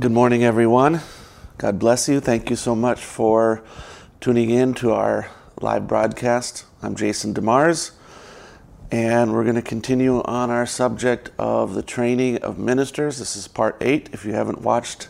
Good morning, everyone. God bless you. Thank you so much for tuning in to our live broadcast. I'm Jason DeMars, and we're going to continue on our subject of the training of ministers. This is part eight. If you haven't watched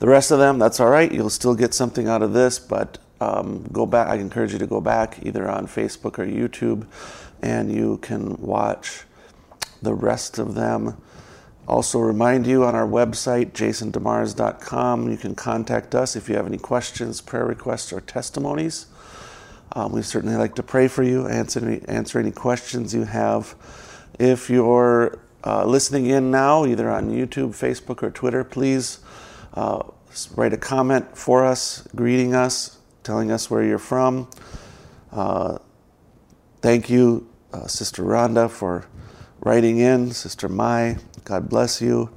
the rest of them, that's all right. You'll still get something out of this, but um, go back. I encourage you to go back either on Facebook or YouTube, and you can watch the rest of them. Also, remind you on our website, jasondemars.com, you can contact us if you have any questions, prayer requests, or testimonies. Um, we certainly like to pray for you, answer any, answer any questions you have. If you're uh, listening in now, either on YouTube, Facebook, or Twitter, please uh, write a comment for us, greeting us, telling us where you're from. Uh, thank you, uh, Sister Rhonda, for writing in, Sister Mai, God bless you.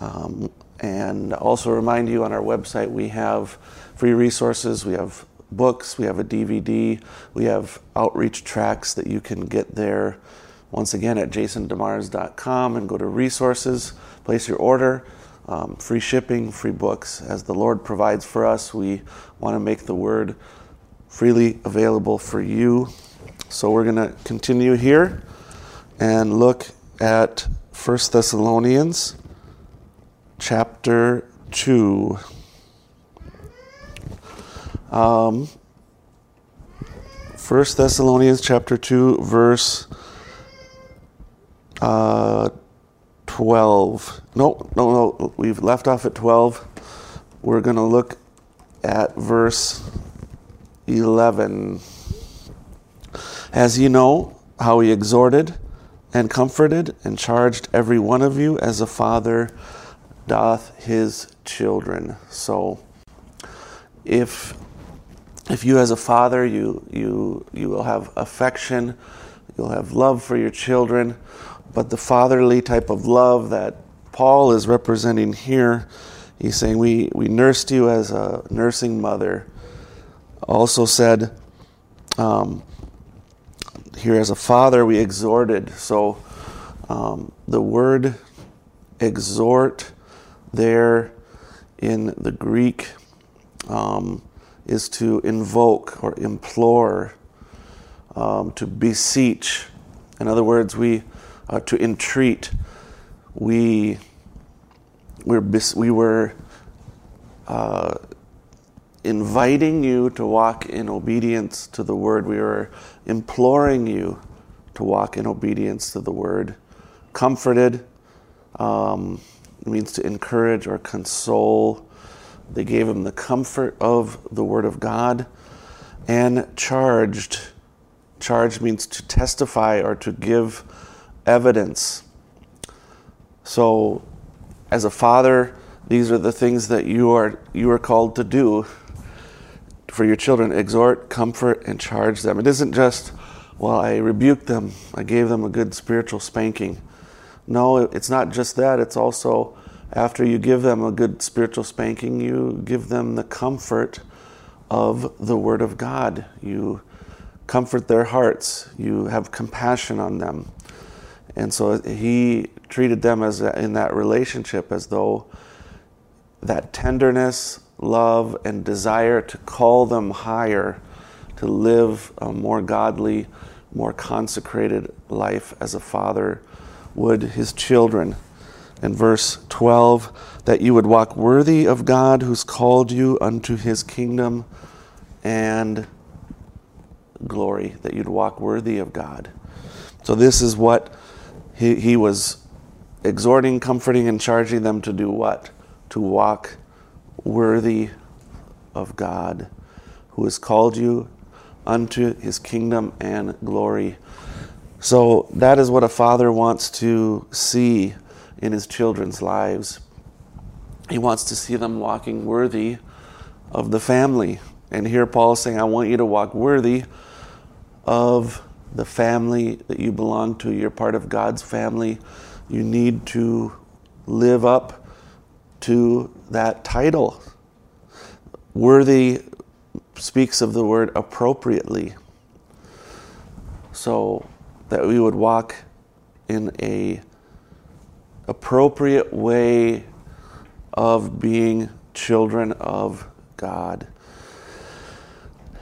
Um, and also remind you on our website we have free resources, we have books, we have a DVD, we have outreach tracts that you can get there. Once again at jasondemars.com and go to resources, place your order. Um, free shipping, free books. As the Lord provides for us, we want to make the word freely available for you. So we're going to continue here and look at 1 Thessalonians chapter 2. Um, 1 Thessalonians chapter 2, verse uh, 12. No, no, no. We've left off at 12. We're going to look at verse 11. As you know, how he exhorted and comforted and charged every one of you as a father doth his children. So if if you as a father you you you will have affection, you'll have love for your children, but the fatherly type of love that Paul is representing here, he's saying we, we nursed you as a nursing mother. Also said um, here as a father, we exhorted. So um, the word exhort there in the Greek um, is to invoke or implore, um, to beseech. In other words, we uh, to entreat. We we're, we were uh, inviting you to walk in obedience to the word. We were imploring you to walk in obedience to the word. Comforted um, means to encourage or console. They gave him the comfort of the word of God. And charged. Charged means to testify or to give evidence. So, as a father, these are the things that you are you are called to do for your children exhort, comfort, and charge them. It isn't just, well, I rebuked them, I gave them a good spiritual spanking. No, it's not just that. It's also after you give them a good spiritual spanking, you give them the comfort of the Word of God. You comfort their hearts, you have compassion on them. And so he treated them as in that relationship as though that tenderness, love, and desire to call them higher, to live a more godly, more consecrated life as a father would his children. In verse 12, that you would walk worthy of God who's called you unto his kingdom and glory, that you'd walk worthy of God. So, this is what he, he was exhorting, comforting, and charging them to do what? To walk worthy of God, who has called you unto his kingdom and glory. So that is what a father wants to see in his children's lives. He wants to see them walking worthy of the family. And here Paul is saying, I want you to walk worthy of the family that you belong to. You're part of God's family. You need to live up to that title. Worthy speaks of the word appropriately. So that we would walk in a appropriate way of being children of God.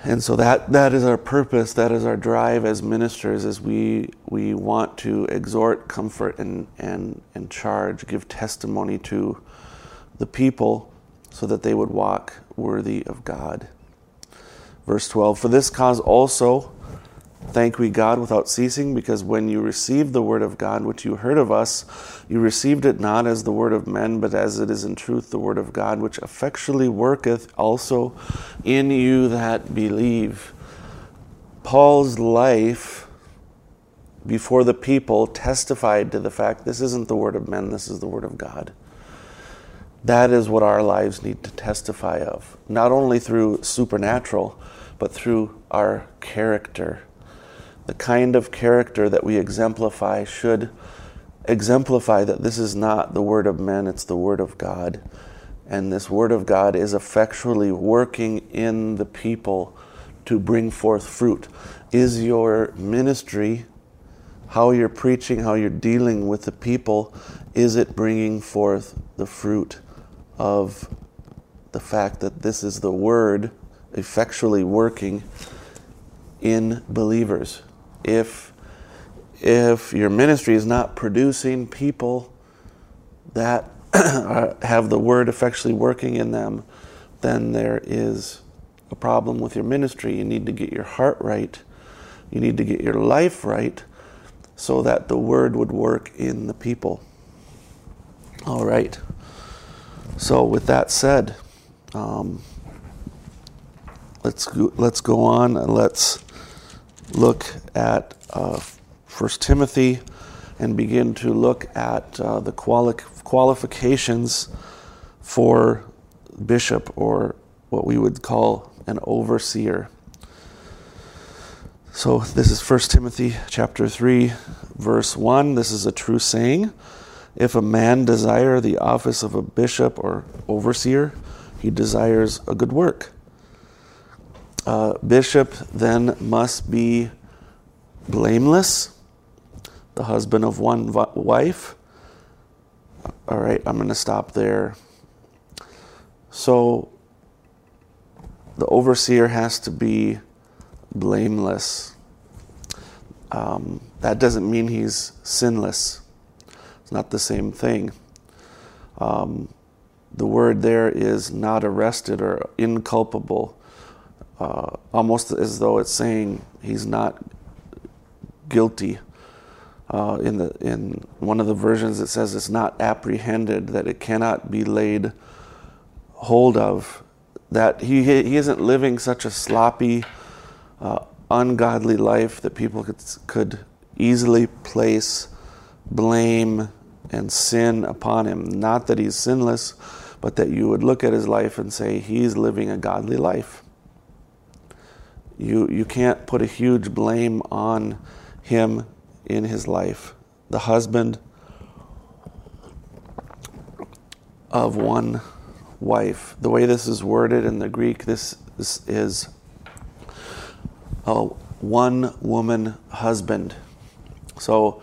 And so that, that is our purpose, that is our drive as ministers, is we, we want to exhort, comfort, and, and, and charge, give testimony to the people so that they would walk worthy of God. Verse 12 For this cause also thank we God without ceasing, because when you received the word of God, which you heard of us, you received it not as the word of men, but as it is in truth the word of God, which effectually worketh also in you that believe. Paul's life before the people testified to the fact this isn't the word of men, this is the word of God. That is what our lives need to testify of, not only through supernatural, but through our character. The kind of character that we exemplify should exemplify that this is not the word of men, it's the word of God. And this word of God is effectually working in the people to bring forth fruit. Is your ministry, how you're preaching, how you're dealing with the people, is it bringing forth the fruit of the fact that this is the word effectually working in believers? If if your ministry is not producing people that have the word effectually working in them, then there is a problem with your ministry. You need to get your heart right. You need to get your life right so that the word would work in the people. All right. So, with that said, um, let's go, let's go on and let's look at uh, 1 Timothy and begin to look at uh, the quali- qualifications for bishop or what we would call an overseer. So this is 1 Timothy chapter 3 verse 1. This is a true saying. If a man desire the office of a bishop or overseer, he desires a good work. Uh, bishop then must be blameless, the husband of one wife. All right, I'm going to stop there. So, the overseer has to be blameless. Um, that doesn't mean he's sinless. It's not the same thing. Um, the word there is not arrested or inculpable, uh, almost as though it's saying he's not guilty. Uh, in the in one of the versions, it says it's not apprehended, that it cannot be laid hold of, that he he isn't living such a sloppy, uh, ungodly life that people could could easily place blame and sin upon him. Not that he's sinless, but that you would look at his life and say he's living a godly life. You you can't put a huge blame on him in his life. The husband of one wife. The way this is worded in the Greek, this, this is a one woman husband. So,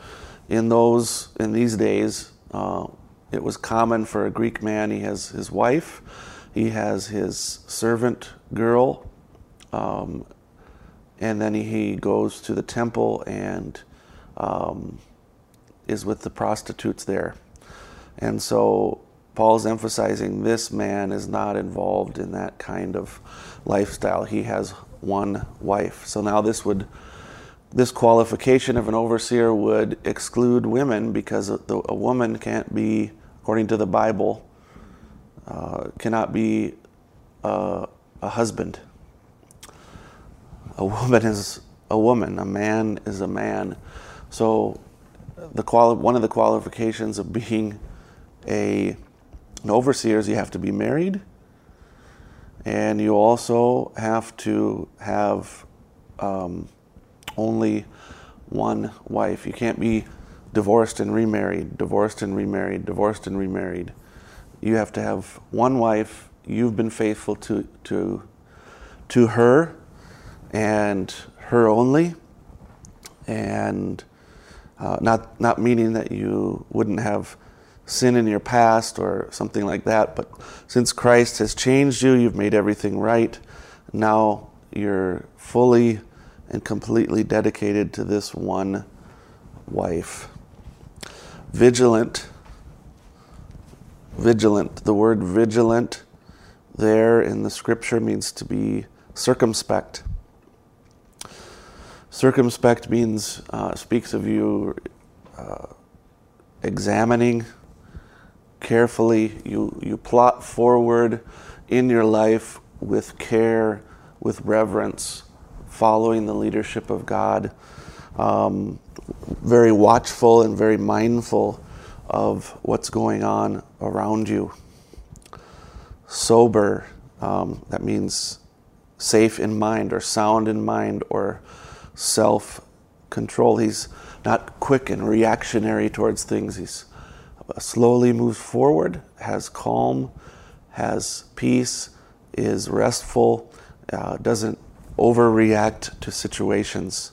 in those in these days, uh, it was common for a Greek man. He has his wife, he has his servant girl, um, and then he goes to the temple and um, is with the prostitutes there. And so Paul's emphasizing this man is not involved in that kind of lifestyle. He has one wife. So now this would this qualification of an overseer would exclude women because a woman can't be, according to the Bible, uh, cannot be uh, a husband a woman is a woman, a man is a man. So, the quali- one of the qualifications of being a an overseer is you have to be married, and you also have to have um, only one wife. You can't be divorced and remarried, divorced and remarried, divorced and remarried. You have to have one wife. You've been faithful to to to her and her only, and uh, not not meaning that you wouldn't have sin in your past or something like that. But since Christ has changed you, you've made everything right. Now you're fully and completely dedicated to this one wife. Vigilant. Vigilant. The word vigilant there in the scripture means to be circumspect. Circumspect means, uh, speaks of you uh, examining carefully. You, you plot forward in your life with care, with reverence, following the leadership of God. Um, very watchful and very mindful of what's going on around you. Sober, um, that means safe in mind or sound in mind or self control. He's not quick and reactionary towards things. He's slowly moves forward, has calm, has peace, is restful, uh, doesn't overreact to situations,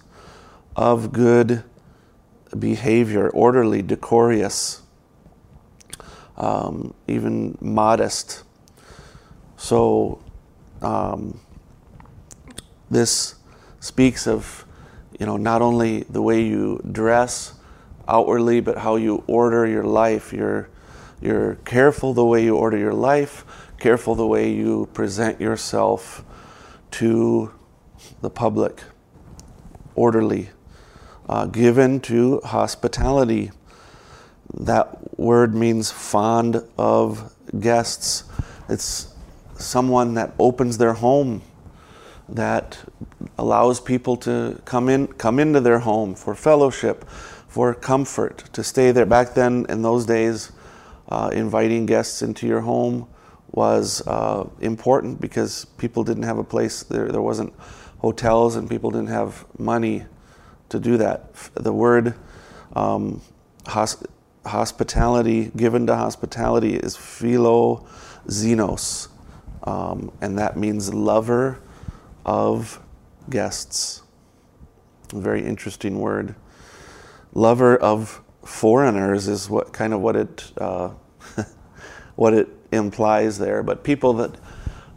of good behavior, orderly, decorous, um, even modest. So, um, this speaks of you know, not only the way you dress outwardly, but how you order your life. You're, you're careful the way you order your life, careful the way you present yourself to the public, orderly, uh, given to hospitality. That word means fond of guests. It's someone that opens their home that allows people to come in come into their home for fellowship for comfort to stay there back then in those days uh, inviting guests into your home was uh, important because people didn't have a place there there wasn't hotels and people didn't have money to do that the word um, hosp- hospitality given to hospitality is philoxenos um, and that means lover of guests. A very interesting word. Lover of foreigners is what kind of what it uh, what it implies there. But people that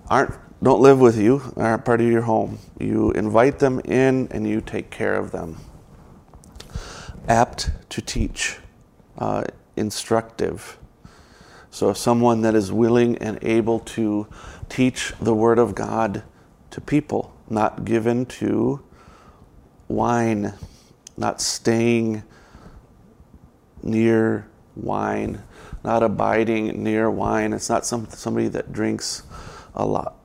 aren't don't live with you aren't part of your home. You invite them in and you take care of them. Apt to teach, uh, instructive. So someone that is willing and able to teach the Word of God to people, not given to wine, not staying near wine, not abiding near wine. It's not some, somebody that drinks a lot.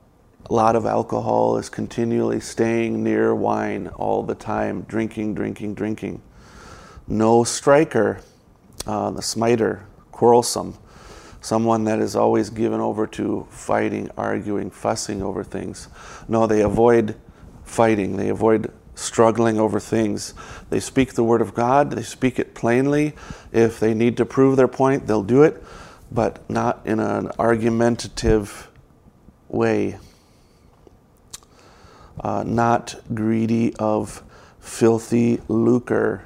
A lot of alcohol is continually staying near wine all the time, drinking, drinking, drinking. No striker, uh, the smiter, quarrelsome, someone that is always given over to fighting, arguing, fussing over things. No, they avoid fighting, they avoid struggling over things. They speak the word of God, they speak it plainly. If they need to prove their point, they'll do it, but not in an argumentative way. Uh, not greedy of filthy lucre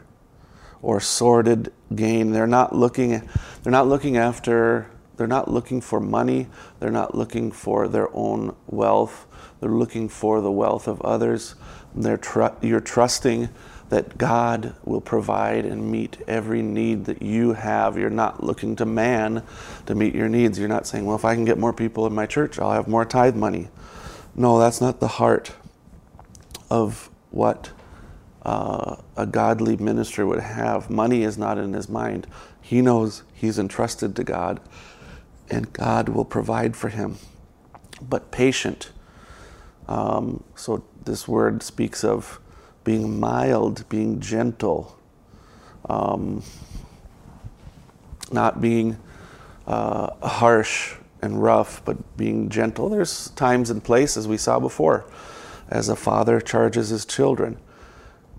or sordid gain. They're not looking. They're not looking after they're not looking for money, they're not looking for their own wealth, they're looking for the wealth of others. They're tr- you're trusting that God will provide and meet every need that you have. You're not looking to man to meet your needs. You're not saying, well, if I can get more people in my church, I'll have more tithe money. No, that's not the heart of what uh, a godly minister would have. Money is not in his mind. He knows he's entrusted to God and God will provide for him. But patient. Um, so this word speaks of being mild, being gentle, um, not being uh, harsh and rough, but being gentle. There's times and places we saw before as a father charges his children.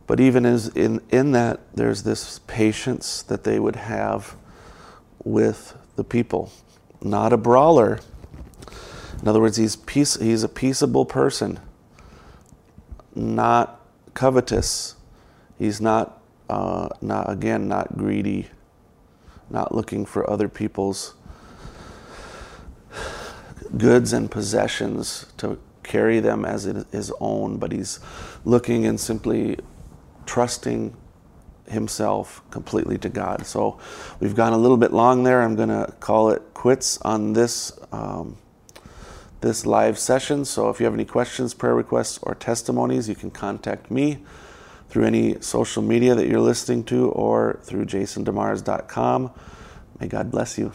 But even as in, in that, there's this patience that they would have with the people not a brawler. In other words, he's, peace, he's a peaceable person, not covetous. He's not, uh, not, again, not greedy, not looking for other people's goods and possessions to carry them as his own, but he's looking and simply trusting himself completely to God. So we've gone a little bit long there. I'm going to call it quits on this. Um, this live session. So, if you have any questions, prayer requests, or testimonies, you can contact me through any social media that you're listening to or through jasondemars.com. May God bless you.